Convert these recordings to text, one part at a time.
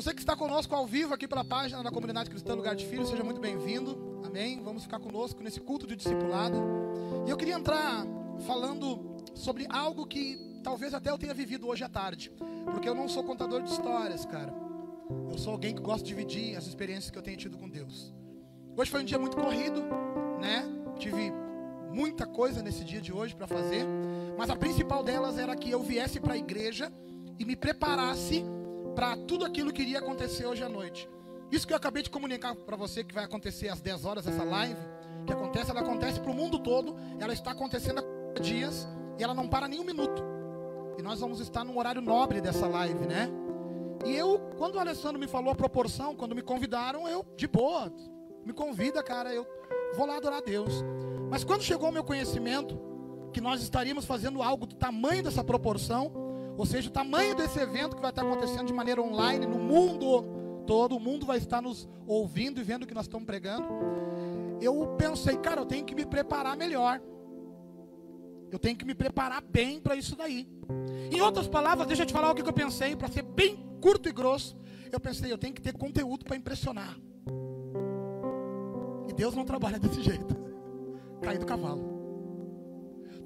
Você que está conosco ao vivo aqui pela página da Comunidade Cristã Lugar de Filhos, seja muito bem-vindo. Amém? Vamos ficar conosco nesse culto de discipulado. E eu queria entrar falando sobre algo que talvez até eu tenha vivido hoje à tarde. Porque eu não sou contador de histórias, cara. Eu sou alguém que gosta de dividir as experiências que eu tenho tido com Deus. Hoje foi um dia muito corrido, né? Tive muita coisa nesse dia de hoje para fazer, mas a principal delas era que eu viesse para a igreja e me preparasse para tudo aquilo que iria acontecer hoje à noite. Isso que eu acabei de comunicar para você que vai acontecer às 10 horas essa live, que acontece, ela acontece para o mundo todo, ela está acontecendo há dias e ela não para nem um minuto. E nós vamos estar num horário nobre dessa live, né? E eu, quando o Alessandro me falou a proporção, quando me convidaram, eu, de boa, me convida, cara, eu vou lá adorar a Deus. Mas quando chegou o meu conhecimento que nós estaríamos fazendo algo do tamanho dessa proporção, ou seja, o tamanho desse evento que vai estar acontecendo de maneira online no mundo todo, o mundo vai estar nos ouvindo e vendo o que nós estamos pregando. Eu pensei, cara, eu tenho que me preparar melhor. Eu tenho que me preparar bem para isso daí. Em outras palavras, deixa eu te falar o que eu pensei, para ser bem curto e grosso. Eu pensei, eu tenho que ter conteúdo para impressionar. E Deus não trabalha desse jeito. Cair do cavalo.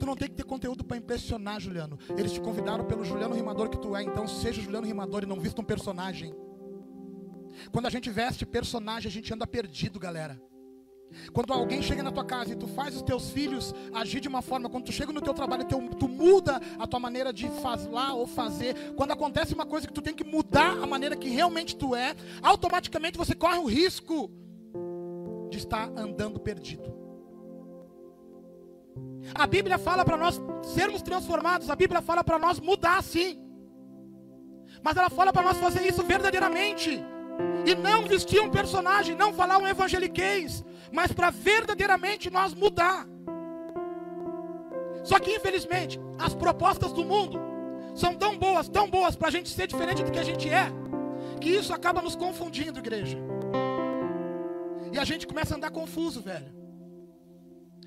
Tu não tem que ter conteúdo para impressionar, Juliano. Eles te convidaram pelo Juliano Rimador que tu é, então seja Juliano Rimador e não vista um personagem. Quando a gente veste personagem, a gente anda perdido, galera. Quando alguém chega na tua casa e tu faz os teus filhos agir de uma forma, quando tu chega no teu trabalho, tu, muda a tua maneira de falar ou fazer. Quando acontece uma coisa que tu tem que mudar a maneira que realmente tu é, automaticamente você corre o risco de estar andando perdido. A Bíblia fala para nós sermos transformados, a Bíblia fala para nós mudar sim. Mas ela fala para nós fazer isso verdadeiramente. E não vestir um personagem, não falar um evangeliquez, mas para verdadeiramente nós mudar. Só que infelizmente, as propostas do mundo são tão boas, tão boas para a gente ser diferente do que a gente é, que isso acaba nos confundindo, igreja. E a gente começa a andar confuso, velho.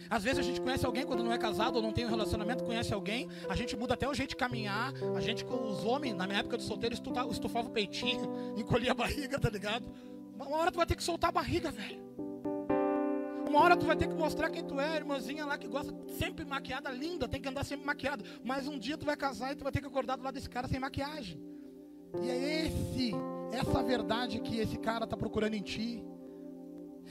Às vezes a gente conhece alguém quando não é casado ou não tem um relacionamento, conhece alguém, a gente muda até o jeito de caminhar. A gente, os homens, na minha época de solteiro, estufava o peitinho, encolhia a barriga, tá ligado? Uma hora tu vai ter que soltar a barriga, velho. Uma hora tu vai ter que mostrar quem tu é, irmãzinha lá que gosta sempre maquiada, linda, tem que andar sempre maquiada. Mas um dia tu vai casar e tu vai ter que acordar do lado desse cara sem maquiagem. E é esse, essa verdade que esse cara está procurando em ti.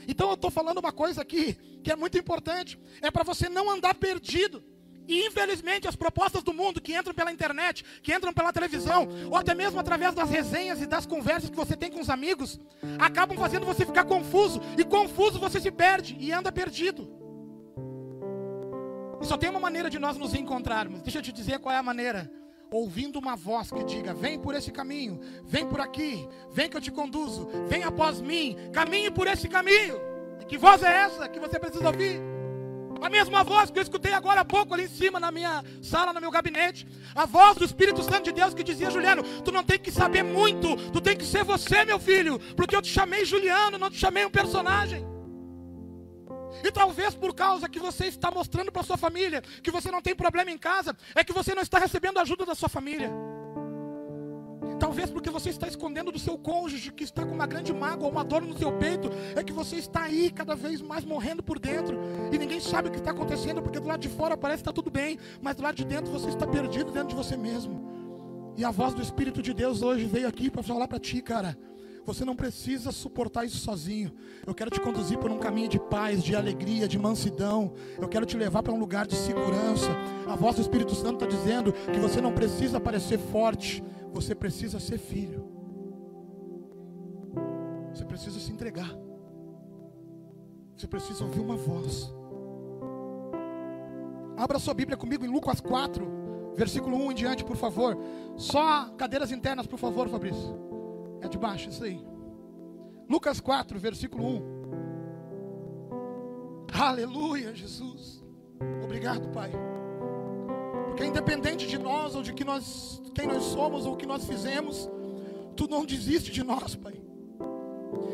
Então eu estou falando uma coisa aqui que é muito importante: é para você não andar perdido. E infelizmente as propostas do mundo que entram pela internet, que entram pela televisão, ou até mesmo através das resenhas e das conversas que você tem com os amigos, acabam fazendo você ficar confuso. E confuso você se perde e anda perdido. E só tem uma maneira de nós nos encontrarmos. Deixa eu te dizer qual é a maneira ouvindo uma voz que diga: Vem por esse caminho, vem por aqui, vem que eu te conduzo, vem após mim, caminhe por esse caminho. E que voz é essa que você precisa ouvir? A mesma voz que eu escutei agora há pouco ali em cima na minha sala, no meu gabinete. A voz do Espírito Santo de Deus que dizia: Juliano, tu não tem que saber muito, tu tem que ser você, meu filho, porque eu te chamei Juliano, não te chamei um personagem. E talvez por causa que você está mostrando para sua família que você não tem problema em casa, é que você não está recebendo ajuda da sua família. Talvez porque você está escondendo do seu cônjuge que está com uma grande mágoa uma dor no seu peito, é que você está aí cada vez mais morrendo por dentro e ninguém sabe o que está acontecendo, porque do lado de fora parece que está tudo bem, mas do lado de dentro você está perdido dentro de você mesmo. E a voz do Espírito de Deus hoje veio aqui para falar para ti, cara. Você não precisa suportar isso sozinho. Eu quero te conduzir por um caminho de paz, de alegria, de mansidão. Eu quero te levar para um lugar de segurança. A voz do Espírito Santo está dizendo que você não precisa parecer forte, você precisa ser filho. Você precisa se entregar. Você precisa ouvir uma voz. Abra sua Bíblia comigo em Lucas 4, versículo 1 em diante, por favor. Só cadeiras internas, por favor, Fabrício. É de baixo, isso aí. Lucas 4, versículo 1. Aleluia, Jesus. Obrigado, Pai. Porque independente de nós ou de que nós, quem nós somos ou o que nós fizemos, tu não desiste de nós, Pai.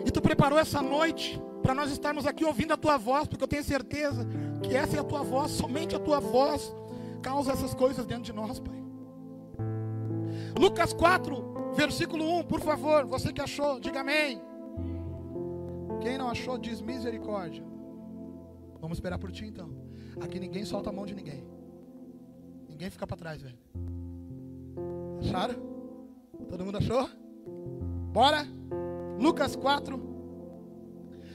E tu preparou essa noite para nós estarmos aqui ouvindo a tua voz, porque eu tenho certeza que essa é a tua voz, somente a tua voz causa essas coisas dentro de nós, Pai. Lucas 4, Versículo 1, por favor, você que achou, diga amém. Quem não achou, diz misericórdia. Vamos esperar por ti então. Aqui ninguém solta a mão de ninguém. Ninguém fica para trás, velho. Acharam? Todo mundo achou? Bora? Lucas 4,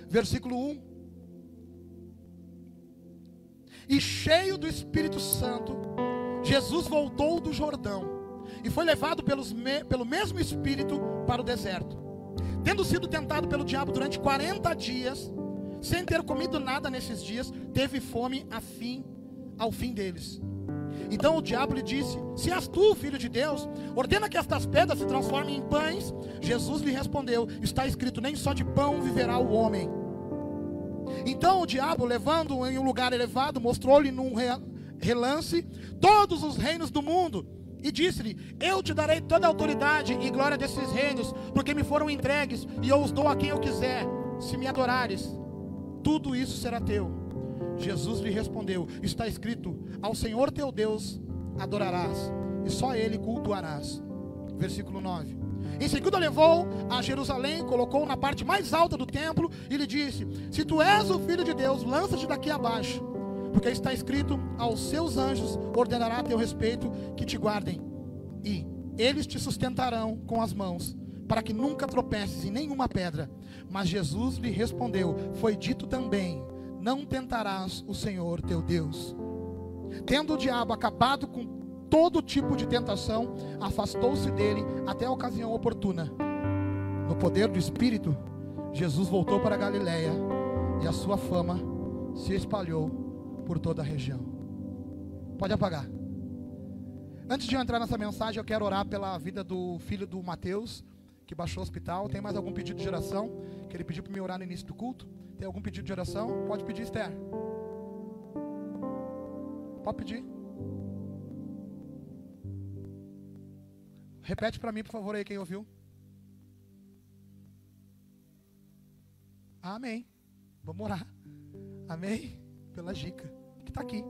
versículo 1. E cheio do Espírito Santo, Jesus voltou do Jordão e foi levado pelos me, pelo mesmo Espírito para o deserto. Tendo sido tentado pelo diabo durante 40 dias, sem ter comido nada nesses dias, teve fome a fim, ao fim deles. Então o diabo lhe disse: Se és tu, filho de Deus, ordena que estas pedras se transformem em pães. Jesus lhe respondeu: Está escrito: Nem só de pão viverá o homem. Então o diabo, levando-o em um lugar elevado, mostrou-lhe num relance todos os reinos do mundo. E disse-lhe: Eu te darei toda a autoridade e glória desses reinos, porque me foram entregues, e eu os dou a quem eu quiser, se me adorares. Tudo isso será teu. Jesus lhe respondeu: Está escrito: Ao Senhor teu Deus adorarás, e só Ele cultuarás. Versículo 9. Em seguida levou a Jerusalém, colocou na parte mais alta do templo e lhe disse: Se tu és o filho de Deus, lança-te daqui abaixo, porque está escrito: Aos seus anjos ordenará a teu respeito que te guardem, e eles te sustentarão com as mãos, para que nunca tropeces em nenhuma pedra. Mas Jesus lhe respondeu: Foi dito também não tentarás o Senhor teu Deus. Tendo o diabo acabado com todo tipo de tentação, afastou-se dele até a ocasião oportuna. No poder do Espírito, Jesus voltou para Galiléia e a sua fama se espalhou por toda a região. Pode apagar. Antes de eu entrar nessa mensagem, eu quero orar pela vida do filho do Mateus, que baixou o hospital. Tem mais algum pedido de oração que ele pediu para me orar no início do culto? Tem algum pedido de oração? Pode pedir, Esther. Pode pedir. Repete para mim, por favor, aí quem ouviu. Amém. Vamos orar. Amém. Pela dica que está aqui.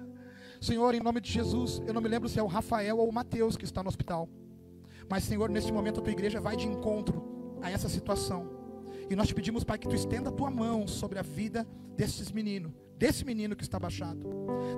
Senhor, em nome de Jesus, eu não me lembro se é o Rafael ou o Mateus que está no hospital. Mas, Senhor, neste momento a tua igreja vai de encontro a essa situação. E nós te pedimos, Pai, que tu estenda a tua mão sobre a vida desses meninos, desse menino que está baixado.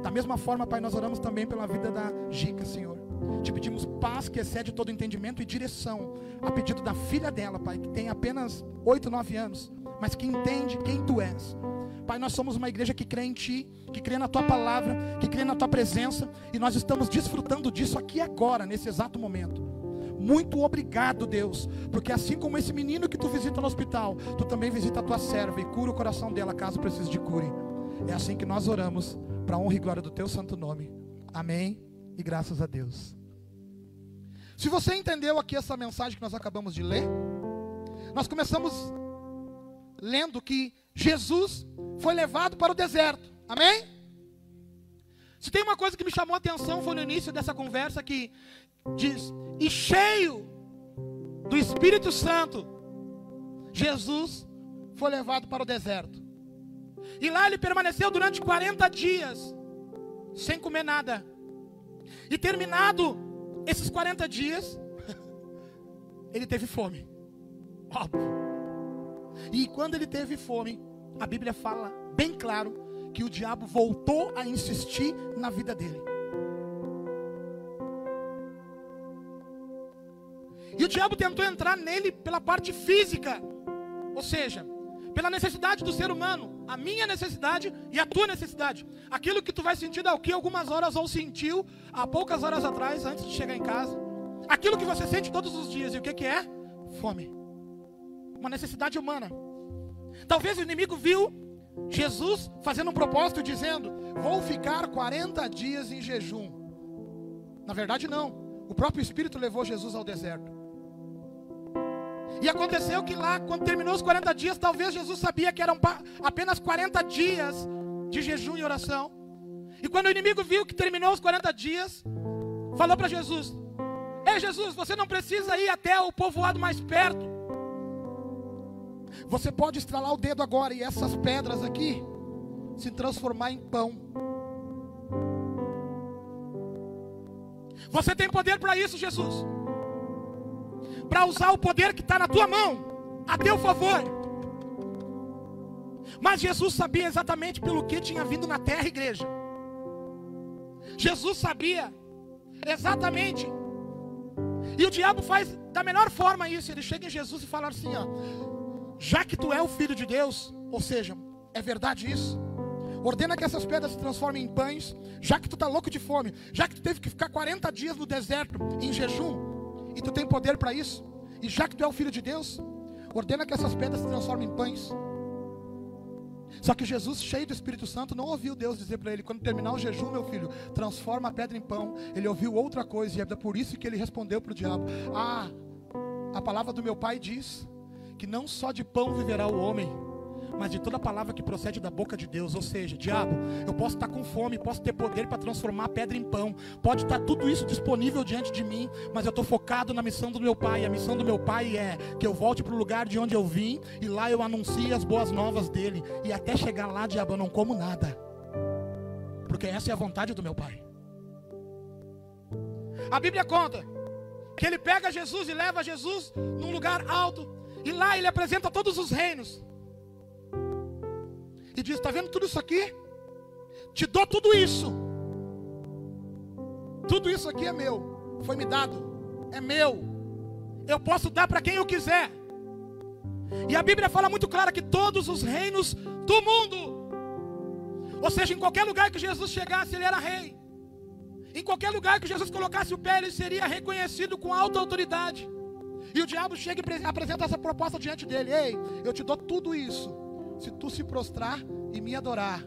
Da mesma forma, Pai, nós oramos também pela vida da Gica, Senhor. Te pedimos paz que excede todo entendimento e direção, a pedido da filha dela, Pai, que tem apenas 8, 9 anos, mas que entende quem tu és. Pai, nós somos uma igreja que crê em Ti, que crê na Tua palavra, que crê na Tua presença, e nós estamos desfrutando disso aqui agora, nesse exato momento. Muito obrigado, Deus, porque assim como esse menino que tu visita no hospital, tu também visita a tua serva e cura o coração dela caso precise de cure. É assim que nós oramos, para honra e glória do teu santo nome. Amém e graças a Deus. Se você entendeu aqui essa mensagem que nós acabamos de ler, nós começamos lendo que Jesus foi levado para o deserto. Amém? Se tem uma coisa que me chamou a atenção foi no início dessa conversa que diz: e cheio do Espírito Santo, Jesus foi levado para o deserto. E lá ele permaneceu durante 40 dias, sem comer nada. E terminado esses 40 dias, ele teve fome. Óbvio. E quando ele teve fome, a Bíblia fala bem claro que o diabo voltou a insistir na vida dele. E o diabo tentou entrar nele pela parte física, ou seja, pela necessidade do ser humano, a minha necessidade e a tua necessidade. Aquilo que tu vai sentir daqui algumas horas ou sentiu há poucas horas atrás, antes de chegar em casa. Aquilo que você sente todos os dias. E o que, que é? Fome. Uma necessidade humana. Talvez o inimigo viu Jesus fazendo um propósito dizendo: Vou ficar 40 dias em jejum. Na verdade, não. O próprio Espírito levou Jesus ao deserto. E aconteceu que lá, quando terminou os 40 dias, talvez Jesus sabia que eram apenas 40 dias de jejum e oração. E quando o inimigo viu que terminou os 40 dias, falou para Jesus: Ei Jesus, você não precisa ir até o povoado mais perto. Você pode estralar o dedo agora e essas pedras aqui se transformar em pão. Você tem poder para isso, Jesus. para usar o poder que está na tua mão, a teu favor. Mas Jesus sabia exatamente pelo que tinha vindo na terra, igreja. Jesus sabia exatamente. E o diabo faz da melhor forma isso. Ele chega em Jesus e fala assim: ó, já que tu é o filho de Deus, ou seja, é verdade isso? Ordena que essas pedras se transformem em pães, já que tu está louco de fome, já que tu teve que ficar 40 dias no deserto em jejum, e tu tem poder para isso, e já que tu é o filho de Deus, ordena que essas pedras se transformem em pães. Só que Jesus, cheio do Espírito Santo, não ouviu Deus dizer para ele: quando terminar o jejum, meu filho, transforma a pedra em pão. Ele ouviu outra coisa, e é por isso que ele respondeu para o diabo: Ah, a palavra do meu pai diz que não só de pão viverá o homem, mas de toda palavra que procede da boca de Deus. Ou seja, diabo, eu posso estar com fome, posso ter poder para transformar pedra em pão, pode estar tudo isso disponível diante de mim, mas eu estou focado na missão do meu pai. A missão do meu pai é que eu volte para o lugar de onde eu vim e lá eu anuncie as boas novas dele. E até chegar lá, diabo, eu não como nada, porque essa é a vontade do meu pai. A Bíblia conta que ele pega Jesus e leva Jesus num lugar alto. E lá ele apresenta todos os reinos e diz: Está vendo tudo isso aqui? Te dou tudo isso. Tudo isso aqui é meu. Foi me dado. É meu. Eu posso dar para quem eu quiser. E a Bíblia fala muito clara que todos os reinos do mundo, ou seja, em qualquer lugar que Jesus chegasse, ele era rei. Em qualquer lugar que Jesus colocasse o pé, ele seria reconhecido com alta autoridade. E o diabo chega e apresenta essa proposta diante dele: Ei, eu te dou tudo isso se tu se prostrar e me adorar.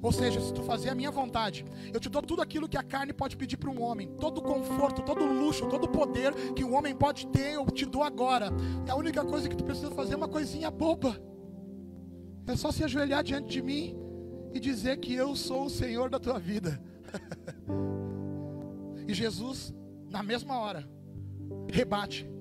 Ou seja, se tu fazer a minha vontade, eu te dou tudo aquilo que a carne pode pedir para um homem, todo o conforto, todo o luxo, todo o poder que um homem pode ter, eu te dou agora. E a única coisa que tu precisa fazer é uma coisinha boba. É só se ajoelhar diante de mim e dizer que eu sou o Senhor da tua vida. e Jesus, na mesma hora, rebate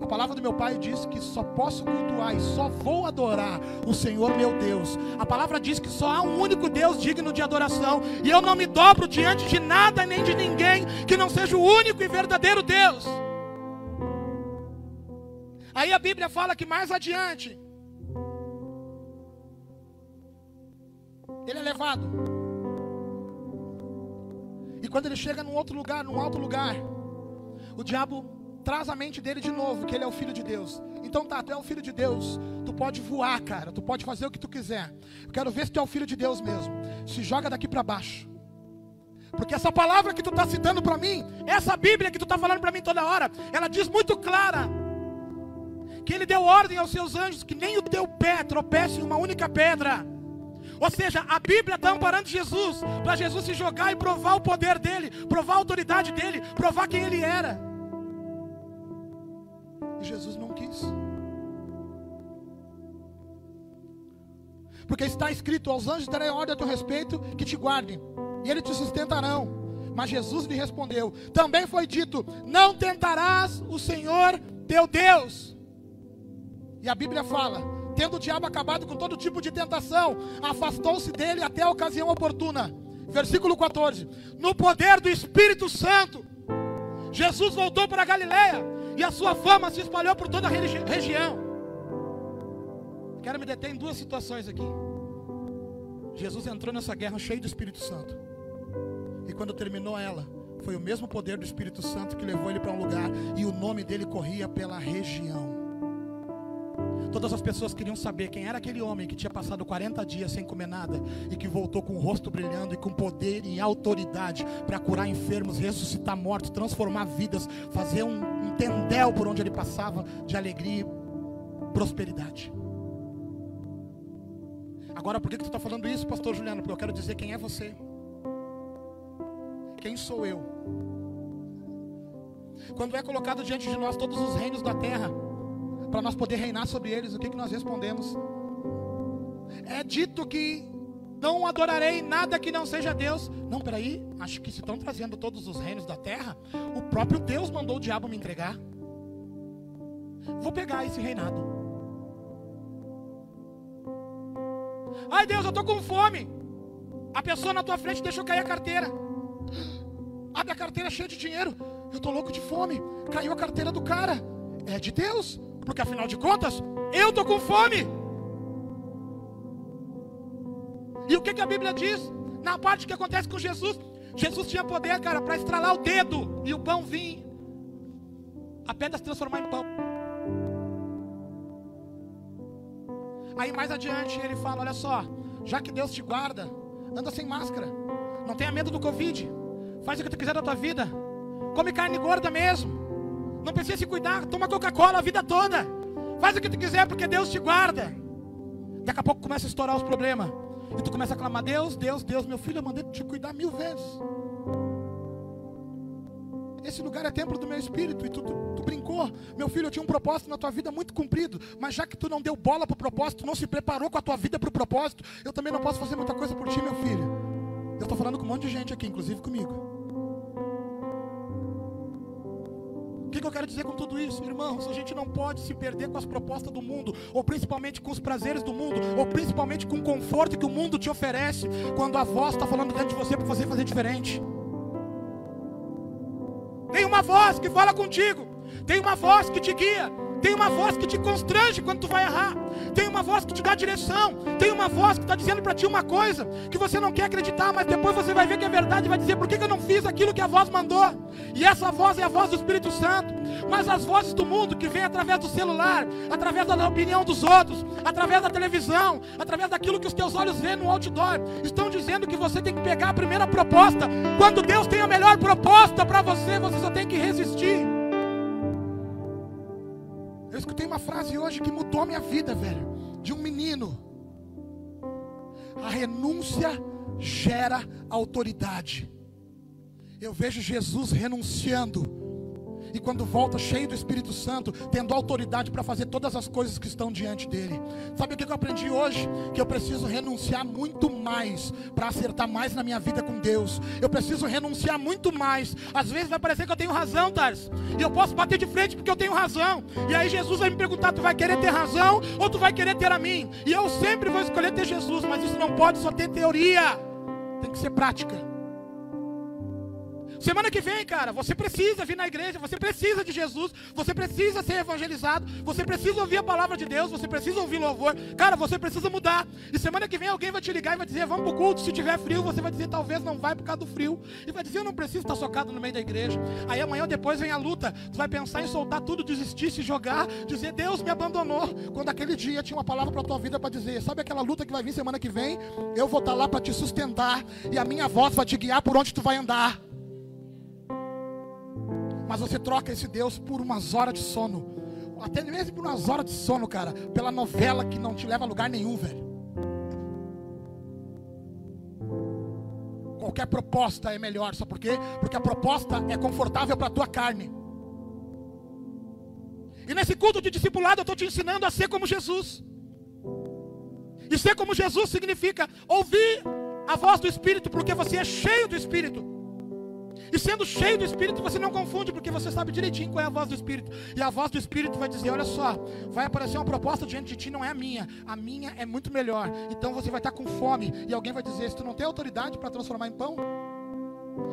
a palavra do meu pai diz que só posso cultuar e só vou adorar o Senhor meu Deus. A palavra diz que só há um único Deus digno de adoração. E eu não me dobro diante de nada nem de ninguém que não seja o único e verdadeiro Deus. Aí a Bíblia fala que mais adiante, ele é levado. E quando ele chega num outro lugar, num alto lugar, o diabo traz a mente dele de novo, que ele é o filho de Deus. Então tá, tu é o filho de Deus, tu pode voar, cara, tu pode fazer o que tu quiser. Eu quero ver se tu é o filho de Deus mesmo. Se joga daqui para baixo. Porque essa palavra que tu está citando para mim, essa Bíblia que tu está falando para mim toda hora, ela diz muito clara que ele deu ordem aos seus anjos que nem o teu pé tropece em uma única pedra. Ou seja, a Bíblia está amparando Jesus, para Jesus se jogar e provar o poder dele, provar a autoridade dele, provar quem ele era. Jesus não quis. Porque está escrito: aos anjos darei ordem a teu respeito que te guardem, e eles te sustentarão. Mas Jesus lhe respondeu: Também foi dito: Não tentarás o Senhor teu Deus. E a Bíblia fala: Tendo o diabo acabado com todo tipo de tentação, afastou-se dele até a ocasião oportuna. Versículo 14: No poder do Espírito Santo, Jesus voltou para Galiléia e a sua fama se espalhou por toda a regi região. Quero me deter em duas situações aqui. Jesus entrou nessa guerra cheio do Espírito Santo. E quando terminou ela, foi o mesmo poder do Espírito Santo que levou ele para um lugar e o nome dele corria pela região. Todas as pessoas queriam saber quem era aquele homem que tinha passado 40 dias sem comer nada e que voltou com o rosto brilhando e com poder e autoridade para curar enfermos, ressuscitar mortos, transformar vidas, fazer um, um tendel por onde ele passava de alegria e prosperidade. Agora, por que, que tu está falando isso, pastor Juliano? Porque eu quero dizer quem é você. Quem sou eu? Quando é colocado diante de nós todos os reinos da terra, para nós poder reinar sobre eles, o que, que nós respondemos? É dito que não adorarei nada que não seja Deus. Não, peraí, acho que se estão trazendo todos os reinos da terra, o próprio Deus mandou o diabo me entregar. Vou pegar esse reinado. Ai Deus, eu estou com fome. A pessoa na tua frente deixou cair a carteira. Abre a carteira cheia de dinheiro. Eu estou louco de fome. Caiu a carteira do cara. É de Deus. Porque afinal de contas, eu estou com fome. E o que, que a Bíblia diz? Na parte que acontece com Jesus, Jesus tinha poder, cara, para estralar o dedo e o pão vir. A pedra se transformar em pão. Aí mais adiante ele fala: Olha só, já que Deus te guarda, anda sem máscara. Não tenha medo do Covid. Faz o que tu quiser da tua vida. Come carne gorda mesmo. Não precisa se cuidar. Toma Coca-Cola a vida toda. Faz o que tu quiser, porque Deus te guarda. Daqui a pouco começa a estourar os problemas. E tu começa a clamar: Deus, Deus, Deus, meu filho, eu mandei te cuidar mil vezes. Esse lugar é templo do meu espírito. E tu, tu, tu, brincou. Meu filho, eu tinha um propósito na tua vida muito cumprido. Mas já que tu não deu bola para o propósito, não se preparou com a tua vida para o propósito, eu também não posso fazer muita coisa por ti, meu filho. Eu estou falando com um monte de gente aqui, inclusive comigo. Que, eu quero dizer com tudo isso, irmãos? A gente não pode se perder com as propostas do mundo, ou principalmente com os prazeres do mundo, ou principalmente com o conforto que o mundo te oferece, quando a voz está falando dentro de você para você fazer diferente. Tem uma voz que fala contigo. Tem uma voz que te guia. Tem uma voz que te constrange quando tu vai errar. Tem uma voz que te dá direção. Tem uma voz que está dizendo para ti uma coisa que você não quer acreditar, mas depois você vai ver que é verdade e vai dizer: por que, que eu não fiz aquilo que a voz mandou? E essa voz é a voz do Espírito Santo. Mas as vozes do mundo que vem através do celular, através da opinião dos outros, através da televisão, através daquilo que os teus olhos vêem no outdoor, estão dizendo que você tem que pegar a primeira proposta. Quando Deus tem a melhor proposta para você, você só tem que resistir. Eu escutei uma frase hoje que mudou a minha vida, velho. De um menino. A renúncia gera autoridade. Eu vejo Jesus renunciando e quando volta cheio do Espírito Santo, tendo autoridade para fazer todas as coisas que estão diante dele. Sabe o que eu aprendi hoje? Que eu preciso renunciar muito mais para acertar mais na minha vida com Deus. Eu preciso renunciar muito mais. Às vezes vai parecer que eu tenho razão, Tars. E eu posso bater de frente porque eu tenho razão. E aí Jesus vai me perguntar: tu vai querer ter razão ou tu vai querer ter a mim? E eu sempre vou escolher ter Jesus, mas isso não pode só ter teoria. Tem que ser prática. Semana que vem, cara, você precisa vir na igreja, você precisa de Jesus, você precisa ser evangelizado, você precisa ouvir a palavra de Deus, você precisa ouvir louvor. Cara, você precisa mudar. E semana que vem alguém vai te ligar e vai dizer: "Vamos pro culto". Se tiver frio, você vai dizer: "Talvez não vai por causa do frio". E vai dizer: "Eu não preciso estar socado no meio da igreja". Aí amanhã depois vem a luta. Tu vai pensar em soltar tudo, desistir, se jogar, dizer: "Deus me abandonou". Quando aquele dia tinha uma palavra para tua vida para dizer: "Sabe aquela luta que vai vir semana que vem? Eu vou estar lá para te sustentar e a minha voz vai te guiar por onde tu vai andar". Mas você troca esse Deus por umas horas de sono. Até mesmo por umas horas de sono, cara. Pela novela que não te leva a lugar nenhum, velho. Qualquer proposta é melhor, sabe por quê? Porque a proposta é confortável para a tua carne. E nesse culto de discipulado eu estou te ensinando a ser como Jesus. E ser como Jesus significa ouvir a voz do Espírito, porque você é cheio do Espírito. E sendo cheio do Espírito, você não confunde, porque você sabe direitinho qual é a voz do Espírito. E a voz do Espírito vai dizer: Olha só, vai aparecer uma proposta diante de ti, não é a minha. A minha é muito melhor. Então você vai estar com fome. E alguém vai dizer: Se tu não tem autoridade para transformar em pão,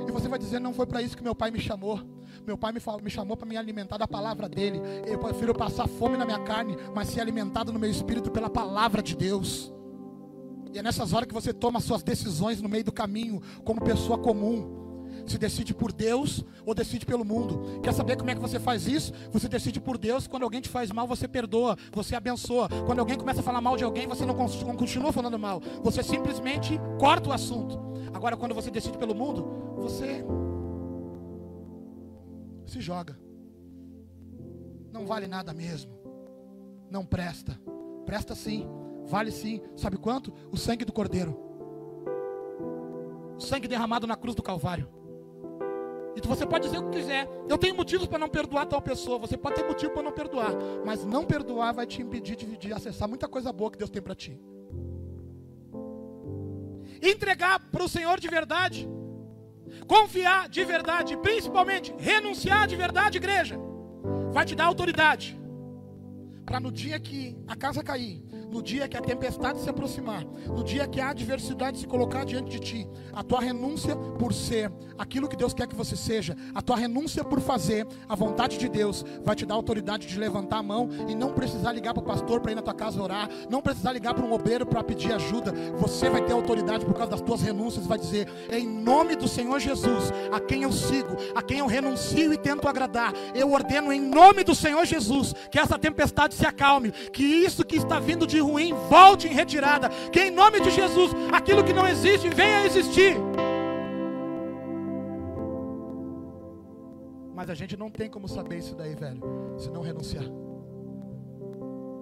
e você vai dizer: Não foi para isso que meu pai me chamou. Meu pai me, me chamou para me alimentar da palavra dele. Eu prefiro passar fome na minha carne, mas ser alimentado no meu espírito pela palavra de Deus. E é nessas horas que você toma suas decisões no meio do caminho, como pessoa comum. Se decide por Deus ou decide pelo mundo. Quer saber como é que você faz isso? Você decide por Deus. Quando alguém te faz mal, você perdoa, você abençoa. Quando alguém começa a falar mal de alguém, você não continua falando mal. Você simplesmente corta o assunto. Agora, quando você decide pelo mundo, você se joga. Não vale nada mesmo. Não presta. Presta sim. Vale sim. Sabe quanto? O sangue do Cordeiro. O sangue derramado na cruz do Calvário. E você pode dizer o que quiser. Eu tenho motivos para não perdoar tal pessoa. Você pode ter motivo para não perdoar. Mas não perdoar vai te impedir de, de acessar muita coisa boa que Deus tem para ti. Entregar para o Senhor de verdade. Confiar de verdade. Principalmente renunciar de verdade, igreja. Vai te dar autoridade para no dia que a casa cair, no dia que a tempestade se aproximar, no dia que a adversidade se colocar diante de ti, a tua renúncia por ser aquilo que Deus quer que você seja, a tua renúncia por fazer a vontade de Deus, vai te dar autoridade de levantar a mão e não precisar ligar para o pastor para ir na tua casa orar, não precisar ligar para um obreiro para pedir ajuda. Você vai ter autoridade por causa das tuas renúncias, vai dizer: em nome do Senhor Jesus, a quem eu sigo, a quem eu renuncio e tento agradar, eu ordeno em nome do Senhor Jesus que essa tempestade se acalme, que isso que está vindo de ruim volte em retirada, que em nome de Jesus aquilo que não existe venha a existir. Mas a gente não tem como saber isso daí, velho, se não renunciar.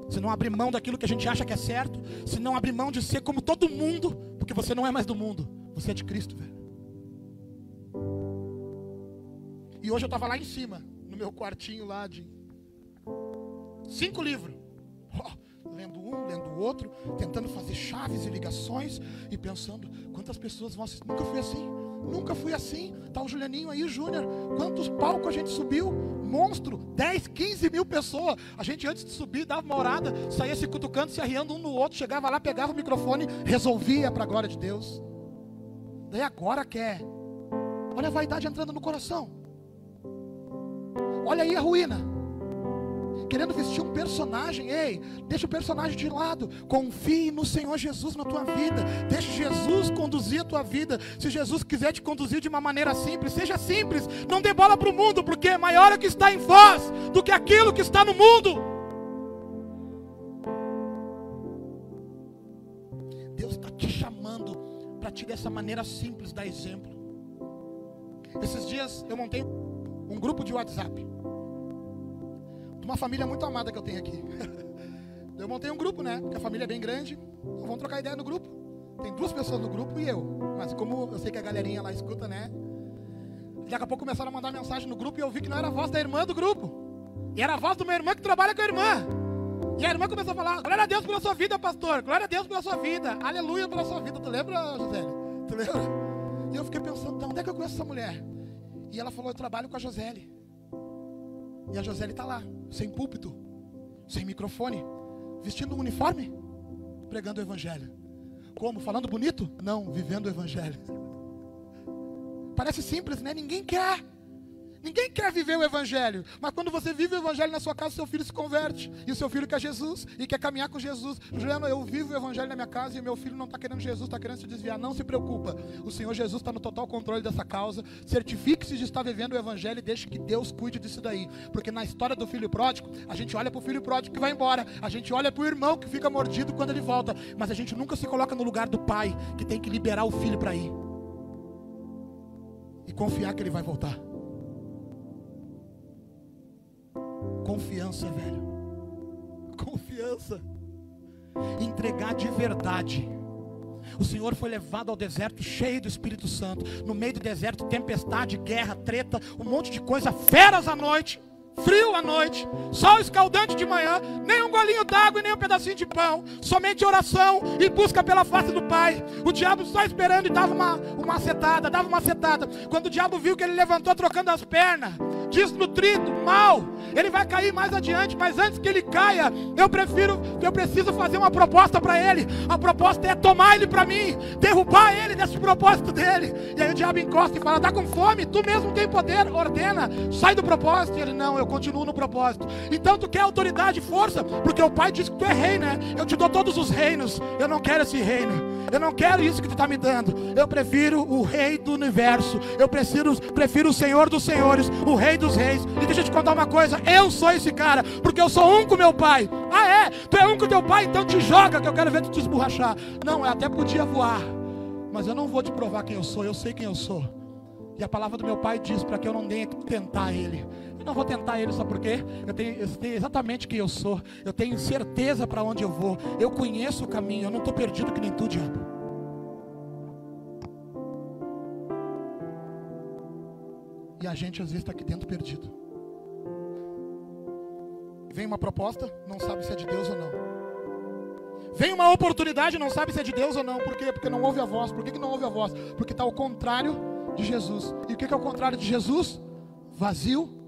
Se não abrir mão daquilo que a gente acha que é certo, se não abrir mão de ser como todo mundo, porque você não é mais do mundo, você é de Cristo, velho. E hoje eu estava lá em cima, no meu quartinho lá de cinco livros. Lendo um, lendo o outro, tentando fazer chaves e ligações e pensando quantas pessoas vão assistir. Nunca fui assim. Nunca fui assim. Tá o Julianinho aí, Júnior. Quantos palcos a gente subiu? Monstro. 10, 15 mil pessoas. A gente antes de subir dava uma orada, saía se cutucando, se arriando um no outro, chegava lá, pegava o microfone, resolvia para a glória de Deus. Daí agora quer. Olha a vaidade entrando no coração. Olha aí a ruína querendo vestir um personagem. Ei, deixa o personagem de lado. Confie no Senhor Jesus na tua vida. Deixa Jesus conduzir a tua vida. Se Jesus quiser te conduzir de uma maneira simples, seja simples. Não dê bola para o mundo, porque maior é o que está em vós do que aquilo que está no mundo. Deus está te chamando para ti dessa maneira simples dar exemplo. Esses dias eu montei um grupo de WhatsApp uma família muito amada que eu tenho aqui. Eu montei um grupo, né? Porque a família é bem grande. Então vamos trocar ideia no grupo. Tem duas pessoas no grupo e eu. Mas como eu sei que a galerinha lá escuta, né? Daqui a pouco começaram a mandar mensagem no grupo e eu vi que não era a voz da irmã do grupo. E era a voz de uma irmã que trabalha com a irmã. E a irmã começou a falar: Glória a Deus pela sua vida, pastor. Glória a Deus pela sua vida. Aleluia pela sua vida. Tu lembra, José? Tu lembra? E eu fiquei pensando: então, onde é que eu conheço essa mulher? E ela falou: Eu trabalho com a Josele. E a Josele está lá, sem púlpito, sem microfone, vestindo um uniforme, pregando o Evangelho. Como? Falando bonito? Não, vivendo o Evangelho. Parece simples, né? Ninguém quer. Ninguém quer viver o Evangelho, mas quando você vive o Evangelho na sua casa, seu filho se converte. E o seu filho quer Jesus e quer caminhar com Jesus. Juliano, eu vivo o Evangelho na minha casa e meu filho não está querendo Jesus, está querendo se desviar. Não se preocupa, o Senhor Jesus está no total controle dessa causa. Certifique-se de estar vivendo o Evangelho e deixe que Deus cuide disso daí. Porque na história do filho pródigo, a gente olha para o filho pródigo que vai embora, a gente olha para o irmão que fica mordido quando ele volta, mas a gente nunca se coloca no lugar do pai que tem que liberar o filho para ir e confiar que ele vai voltar. Confiança, velho. Confiança. Entregar de verdade. O Senhor foi levado ao deserto cheio do Espírito Santo. No meio do deserto, tempestade, guerra, treta, um monte de coisa, feras à noite frio à noite, sol escaldante de manhã, nem um golinho d'água e nem um pedacinho de pão, somente oração e busca pela face do Pai. O diabo só esperando e dava uma, uma acetada, dava uma acetada. Quando o diabo viu que ele levantou trocando as pernas, desnutrido, mal, ele vai cair mais adiante, mas antes que ele caia, eu prefiro, eu preciso fazer uma proposta para ele. A proposta é tomar ele para mim, derrubar ele desse propósito dele. E aí o diabo encosta e fala: "Tá com fome? Tu mesmo tem poder, ordena, sai do propósito". E ele: "Não, eu continuo no propósito". Então tu quer autoridade força, porque o pai diz que tu é rei, né? Eu te dou todos os reinos. Eu não quero esse reino. Eu não quero isso que tu está me dando. Eu prefiro o rei do universo. Eu prefiro, prefiro o Senhor dos senhores, o rei dos reis. E deixa eu te contar uma coisa: eu sou esse cara, porque eu sou um com meu pai. Ah, é? Tu é um com teu pai, então te joga, que eu quero ver tu te esborrachar. Não, eu até podia voar, mas eu não vou te provar quem eu sou, eu sei quem eu sou. E a palavra do meu pai diz para que eu não tenha que tentar ele. Não vou tentar ele só porque eu tenho, eu tenho exatamente quem eu sou. Eu tenho certeza para onde eu vou. Eu conheço o caminho. Eu não estou perdido que nem tu, diabo. E a gente às vezes está aqui dentro perdido. Vem uma proposta, não sabe se é de Deus ou não. Vem uma oportunidade, não sabe se é de Deus ou não. Por quê? Porque não ouve a voz. Por que, que não ouve a voz? Porque está ao contrário de Jesus. E o que, que é o contrário de Jesus? Vazio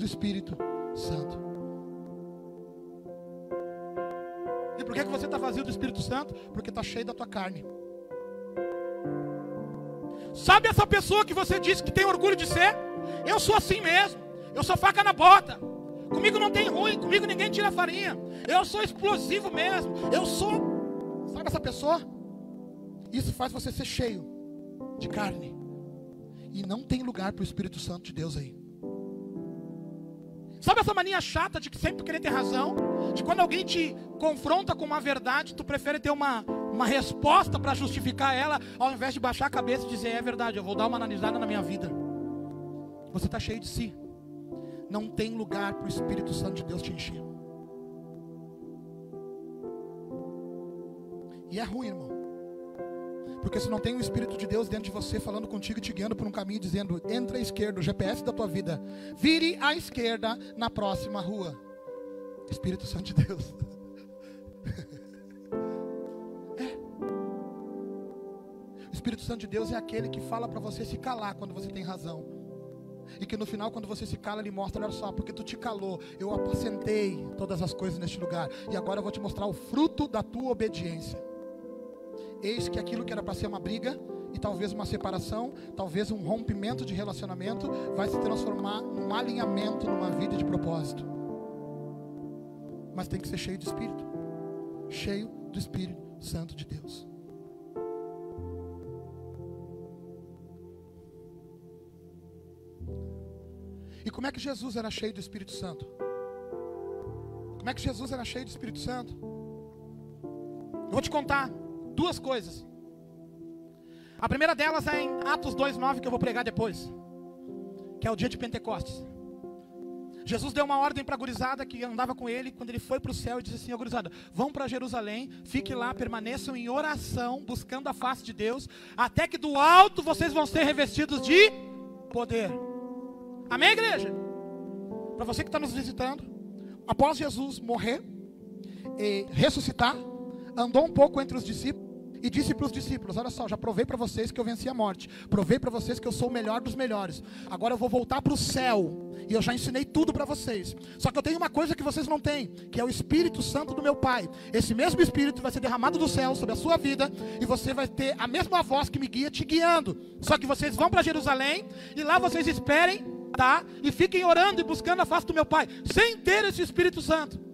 do Espírito Santo. E por que, que você está vazio do Espírito Santo? Porque está cheio da tua carne. Sabe essa pessoa que você disse que tem orgulho de ser? Eu sou assim mesmo. Eu sou faca na bota. Comigo não tem ruim, comigo ninguém tira farinha. Eu sou explosivo mesmo. Eu sou. Sabe essa pessoa? Isso faz você ser cheio de carne. E não tem lugar para o Espírito Santo de Deus aí. Sabe essa mania chata de sempre querer ter razão? De quando alguém te confronta com uma verdade, tu prefere ter uma, uma resposta para justificar ela, ao invés de baixar a cabeça e dizer: é verdade, eu vou dar uma analisada na minha vida. Você está cheio de si. Não tem lugar para o Espírito Santo de Deus te encher. E é ruim, irmão. Porque se não tem o Espírito de Deus dentro de você falando contigo e te guiando por um caminho, dizendo: entra à esquerda, o GPS da tua vida, vire à esquerda na próxima rua. Espírito Santo de Deus. é. O Espírito Santo de Deus é aquele que fala para você se calar quando você tem razão. E que no final, quando você se cala, ele mostra: olha só, porque tu te calou, eu apacentei todas as coisas neste lugar. E agora eu vou te mostrar o fruto da tua obediência. Eis que aquilo que era para ser uma briga, e talvez uma separação, talvez um rompimento de relacionamento, vai se transformar num alinhamento, numa vida de propósito. Mas tem que ser cheio de Espírito cheio do Espírito Santo de Deus. E como é que Jesus era cheio do Espírito Santo? Como é que Jesus era cheio do Espírito Santo? Eu vou te contar duas coisas. A primeira delas é em Atos 2:9 que eu vou pregar depois, que é o dia de Pentecostes. Jesus deu uma ordem para a gurizada que andava com ele quando ele foi para o céu e disse assim: Ó gurizada, vão para Jerusalém, fiquem lá, permaneçam em oração, buscando a face de Deus, até que do alto vocês vão ser revestidos de poder. Amém, igreja? Para você que está nos visitando, após Jesus morrer e ressuscitar, andou um pouco entre os discípulos e disse para os discípulos: Olha só, já provei para vocês que eu venci a morte, provei para vocês que eu sou o melhor dos melhores. Agora eu vou voltar para o céu e eu já ensinei tudo para vocês. Só que eu tenho uma coisa que vocês não têm, que é o Espírito Santo do meu Pai. Esse mesmo Espírito vai ser derramado do céu sobre a sua vida e você vai ter a mesma voz que me guia te guiando. Só que vocês vão para Jerusalém e lá vocês esperem, tá? E fiquem orando e buscando a face do meu Pai, sem ter esse Espírito Santo.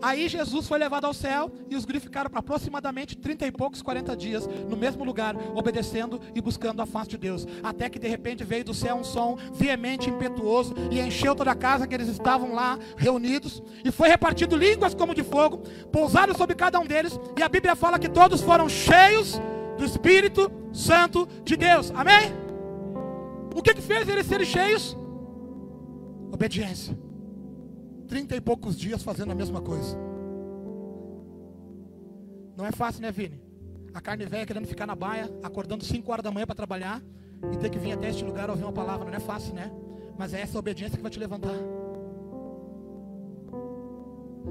Aí Jesus foi levado ao céu e os gregos ficaram aproximadamente 30 e poucos, 40 dias no mesmo lugar, obedecendo e buscando a face de Deus. Até que de repente veio do céu um som veemente, impetuoso e encheu toda a casa que eles estavam lá reunidos. E foi repartido línguas como de fogo, pousaram sobre cada um deles. E a Bíblia fala que todos foram cheios do Espírito Santo de Deus. Amém? O que, que fez eles serem cheios? Obediência trinta e poucos dias fazendo a mesma coisa. Não é fácil, né, Vini? A carne velha querendo ficar na baia, acordando 5 horas da manhã para trabalhar e ter que vir até este lugar ouvir uma palavra. Não é fácil, né? Mas é essa obediência que vai te levantar.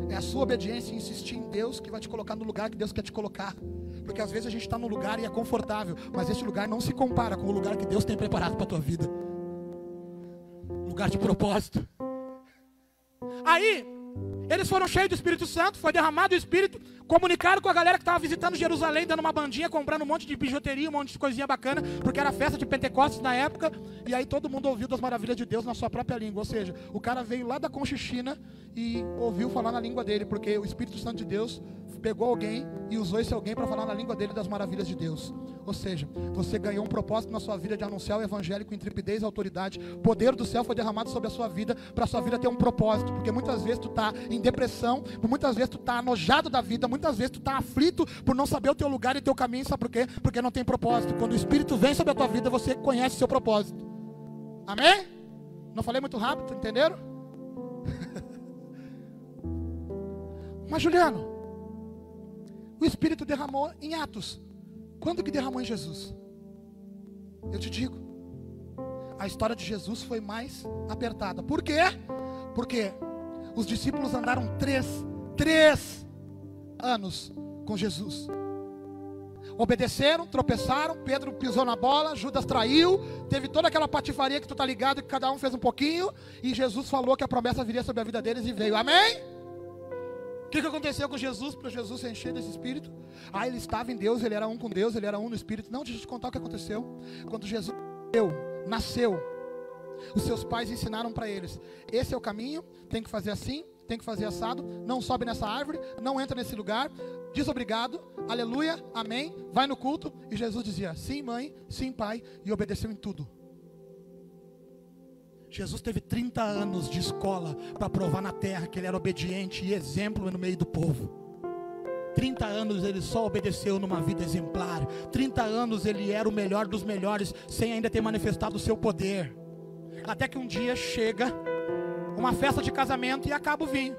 É a sua obediência e insistir em Deus que vai te colocar no lugar que Deus quer te colocar. Porque às vezes a gente está num lugar e é confortável, mas esse lugar não se compara com o lugar que Deus tem preparado para a tua vida. Lugar de propósito. Aí, eles foram cheios do Espírito Santo, foi derramado o Espírito, comunicaram com a galera que estava visitando Jerusalém, dando uma bandinha, comprando um monte de bijuteria, um monte de coisinha bacana, porque era festa de Pentecostes na época, e aí todo mundo ouviu das maravilhas de Deus na sua própria língua. Ou seja, o cara veio lá da Conchichina e ouviu falar na língua dele, porque o Espírito Santo de Deus pegou alguém e usou esse alguém para falar na língua dele das maravilhas de Deus. Ou seja, você ganhou um propósito na sua vida de anunciar o evangelho com intrepidez e autoridade. O poder do céu foi derramado sobre a sua vida para a sua vida ter um propósito. Porque muitas vezes tu está em depressão, muitas vezes tu está anojado da vida, muitas vezes tu está aflito por não saber o teu lugar e teu caminho. Sabe por quê? Porque não tem propósito. Quando o Espírito vem sobre a tua vida, você conhece o seu propósito. Amém? Não falei muito rápido, entenderam? Mas Juliano, o Espírito derramou em Atos. Quando que derramou em Jesus? Eu te digo, a história de Jesus foi mais apertada. Por quê? Porque os discípulos andaram três, três anos com Jesus. Obedeceram, tropeçaram, Pedro pisou na bola, Judas traiu, teve toda aquela patifaria que tu tá ligado, que cada um fez um pouquinho, e Jesus falou que a promessa viria sobre a vida deles e veio. Amém? O que, que aconteceu com Jesus para Jesus se encher desse espírito? Ah, ele estava em Deus, ele era um com Deus, ele era um no espírito. Não, deixa eu te contar o que aconteceu. Quando Jesus nasceu, nasceu, os seus pais ensinaram para eles: esse é o caminho, tem que fazer assim, tem que fazer assado, não sobe nessa árvore, não entra nesse lugar, diz obrigado, aleluia, amém, vai no culto. E Jesus dizia: sim, mãe, sim, pai, e obedeceu em tudo. Jesus teve 30 anos de escola para provar na terra que ele era obediente e exemplo no meio do povo. 30 anos ele só obedeceu numa vida exemplar. 30 anos ele era o melhor dos melhores, sem ainda ter manifestado o seu poder. Até que um dia chega uma festa de casamento e acaba o vinho.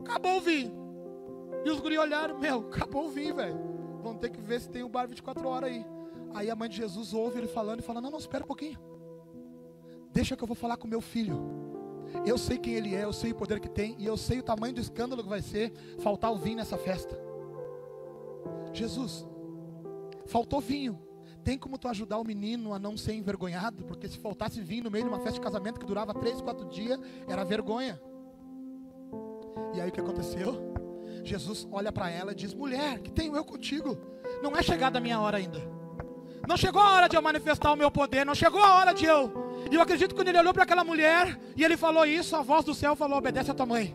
Acabou o vinho. E os guri olharam, meu, acabou o vinho, velho. Vamos ter que ver se tem um bar 24 horas aí. Aí a mãe de Jesus ouve ele falando e fala: Não, não, espera um pouquinho. Deixa que eu vou falar com meu filho. Eu sei quem ele é, eu sei o poder que tem, e eu sei o tamanho do escândalo que vai ser faltar o vinho nessa festa. Jesus, faltou vinho. Tem como tu ajudar o menino a não ser envergonhado? Porque se faltasse vinho no meio de uma festa de casamento que durava três, quatro dias, era vergonha. E aí o que aconteceu? Jesus olha para ela e diz: Mulher, que tenho eu contigo? Não é chegada a minha hora ainda. Não chegou a hora de eu manifestar o meu poder. Não chegou a hora de eu. E eu acredito que quando ele olhou para aquela mulher e ele falou isso, a voz do céu falou: Obedece a tua mãe.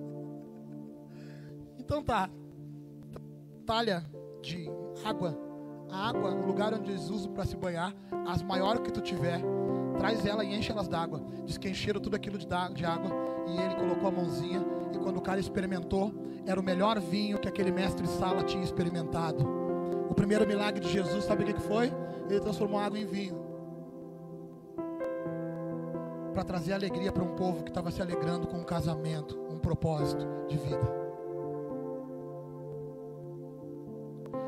então tá. Talha de água a água, o lugar onde eles usam para se banhar, as maiores que tu tiver, traz ela e enche elas d'água. Diz que encheram tudo aquilo de, de água e ele colocou a mãozinha. E quando o cara experimentou, era o melhor vinho que aquele mestre Sala tinha experimentado. O primeiro milagre de Jesus, sabe o que foi? Ele transformou água em vinho para trazer alegria para um povo que estava se alegrando com um casamento, um propósito de vida.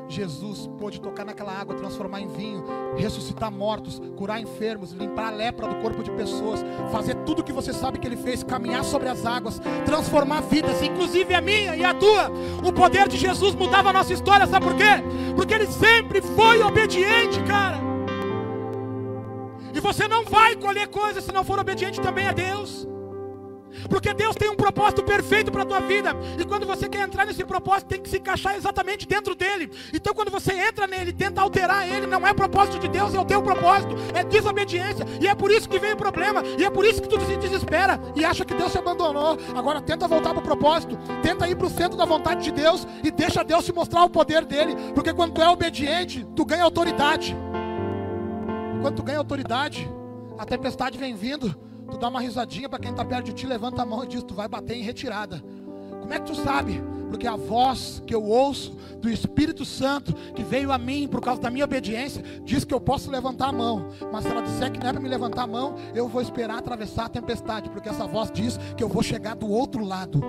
Jesus pôde tocar naquela água, transformar em vinho, ressuscitar mortos, curar enfermos, limpar a lepra do corpo de pessoas, fazer tudo o que você sabe que ele fez, caminhar sobre as águas, transformar vidas, inclusive a minha e a tua. O poder de Jesus mudava a nossa história, sabe por quê? Porque ele sempre foi obediente, cara. Você não vai colher coisas se não for obediente também a Deus. Porque Deus tem um propósito perfeito para a tua vida. E quando você quer entrar nesse propósito, tem que se encaixar exatamente dentro dele. Então quando você entra nele, tenta alterar ele, não é propósito de Deus, é o teu propósito, é desobediência. E é por isso que vem o problema, e é por isso que tu se desespera e acha que Deus se abandonou. Agora tenta voltar para o propósito, tenta ir para o centro da vontade de Deus e deixa Deus te mostrar o poder dele. Porque quando tu é obediente, tu ganha autoridade. Quando tu ganha autoridade, a tempestade vem vindo Tu dá uma risadinha para quem está perto de ti, levanta a mão e diz: Tu vai bater em retirada. Como é que tu sabe? Porque a voz que eu ouço do Espírito Santo, que veio a mim por causa da minha obediência, diz que eu posso levantar a mão. Mas se ela disser que não é para me levantar a mão, eu vou esperar atravessar a tempestade, porque essa voz diz que eu vou chegar do outro lado.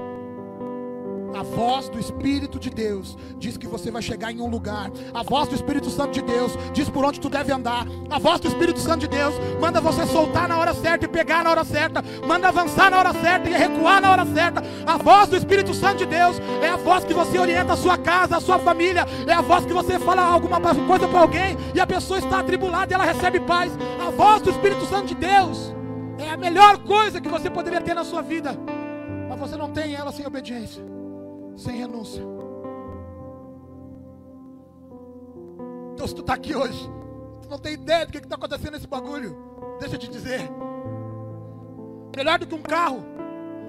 A voz do Espírito de Deus diz que você vai chegar em um lugar. A voz do Espírito Santo de Deus diz por onde tu deve andar. A voz do Espírito Santo de Deus manda você soltar na hora certa e pegar na hora certa. Manda avançar na hora certa e recuar na hora certa. A voz do Espírito Santo de Deus é a voz que você orienta a sua casa, a sua família. É a voz que você fala alguma coisa para alguém e a pessoa está atribulada e ela recebe paz. A voz do Espírito Santo de Deus é a melhor coisa que você poderia ter na sua vida. Mas você não tem ela sem obediência sem renúncia. Então, se tu está aqui hoje, tu não tem ideia do que está acontecendo nesse bagulho. Deixa eu te dizer. Melhor do que um carro,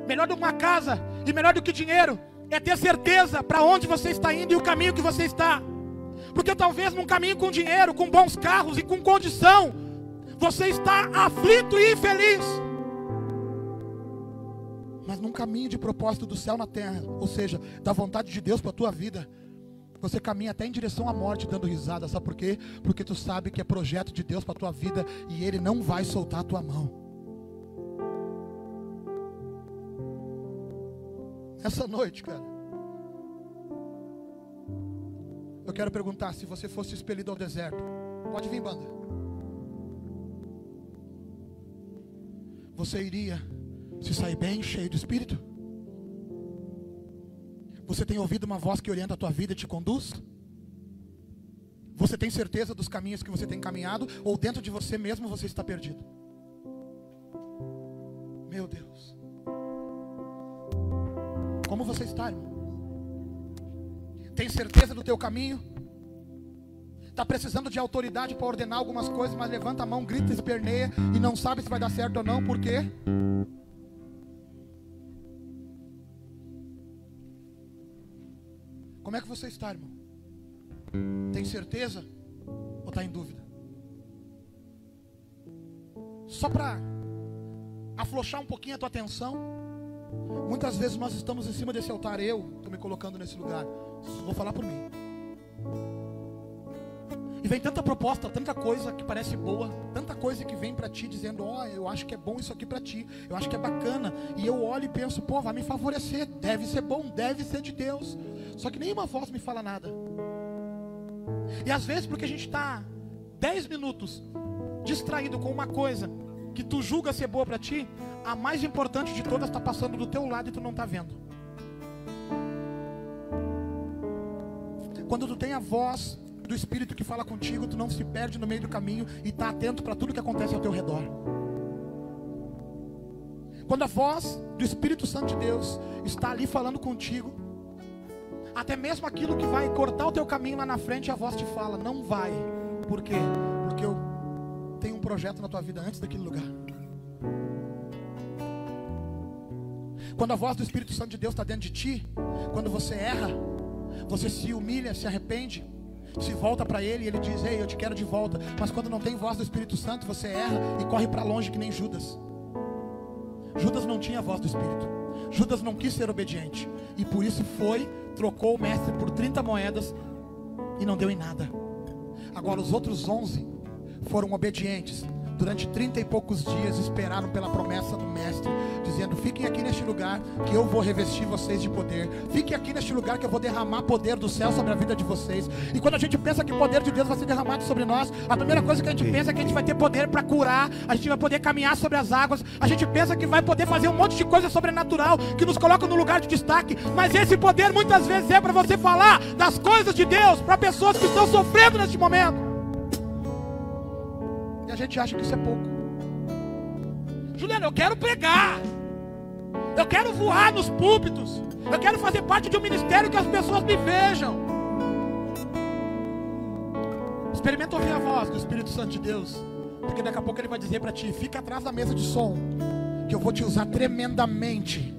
melhor do que uma casa e melhor do que dinheiro é ter certeza para onde você está indo e o caminho que você está. Porque talvez num caminho com dinheiro, com bons carros e com condição, você está aflito e infeliz mas num caminho de propósito do céu na terra, ou seja, da vontade de Deus para a tua vida. Você caminha até em direção à morte dando risada, sabe por quê? Porque tu sabe que é projeto de Deus para a tua vida e ele não vai soltar a tua mão. Essa noite, cara. Eu quero perguntar se você fosse expelido ao deserto. Pode vir, banda. Você iria se sair bem, cheio do Espírito? Você tem ouvido uma voz que orienta a tua vida e te conduz? Você tem certeza dos caminhos que você tem caminhado? Ou dentro de você mesmo você está perdido? Meu Deus. Como você está, irmão? Tem certeza do teu caminho? Está precisando de autoridade para ordenar algumas coisas, mas levanta a mão, grita, esperneia e não sabe se vai dar certo ou não, por quê? Como é que você está, irmão? Tem certeza ou está em dúvida? Só para aflochar um pouquinho a tua atenção. Muitas vezes nós estamos em cima desse altar, eu estou me colocando nesse lugar. Vou falar por mim. E vem tanta proposta, tanta coisa que parece boa, tanta coisa que vem para ti dizendo: Ó, oh, eu acho que é bom isso aqui para ti, eu acho que é bacana. E eu olho e penso: pô, vai me favorecer, deve ser bom, deve ser de Deus. Só que nenhuma voz me fala nada. E às vezes, porque a gente está 10 minutos distraído com uma coisa que tu julga ser boa para ti, a mais importante de todas está passando do teu lado e tu não está vendo. Quando tu tem a voz do Espírito que fala contigo, tu não se perde no meio do caminho e está atento para tudo que acontece ao teu redor. Quando a voz do Espírito Santo de Deus está ali falando contigo, até mesmo aquilo que vai cortar o teu caminho lá na frente, a voz te fala: não vai. Por quê? Porque eu tenho um projeto na tua vida antes daquele lugar. Quando a voz do Espírito Santo de Deus está dentro de ti, quando você erra, você se humilha, se arrepende, se volta para Ele e Ele diz: Ei, eu te quero de volta. Mas quando não tem voz do Espírito Santo, você erra e corre para longe que nem Judas. Judas não tinha voz do Espírito. Judas não quis ser obediente. E por isso foi, trocou o mestre por 30 moedas e não deu em nada. Agora os outros 11 foram obedientes durante trinta e poucos dias esperaram pela promessa do mestre, dizendo: Fiquem aqui neste lugar que eu vou revestir vocês de poder. Fiquem aqui neste lugar que eu vou derramar poder do céu sobre a vida de vocês. E quando a gente pensa que o poder de Deus vai ser derramado sobre nós, a primeira coisa que a gente pensa é que a gente vai ter poder para curar, a gente vai poder caminhar sobre as águas, a gente pensa que vai poder fazer um monte de coisa sobrenatural que nos coloca no lugar de destaque. Mas esse poder muitas vezes é para você falar das coisas de Deus para pessoas que estão sofrendo neste momento a gente acha que isso é pouco. Juliano, eu quero pregar. Eu quero voar nos púlpitos. Eu quero fazer parte de um ministério que as pessoas me vejam. Experimenta ouvir a voz do Espírito Santo de Deus. Porque daqui a pouco ele vai dizer para ti: fica atrás da mesa de som. Que eu vou te usar tremendamente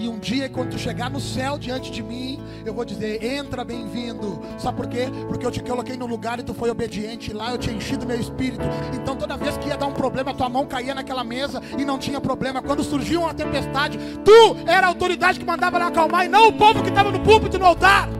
e um dia, quando tu chegar no céu diante de mim, eu vou dizer: entra bem-vindo. Sabe por quê? Porque eu te coloquei no lugar e tu foi obediente. Lá eu te enchi do meu espírito. Então, toda vez que ia dar um problema, tua mão caía naquela mesa e não tinha problema. Quando surgiu uma tempestade, tu era a autoridade que mandava lá acalmar e não o povo que estava no púlpito no altar.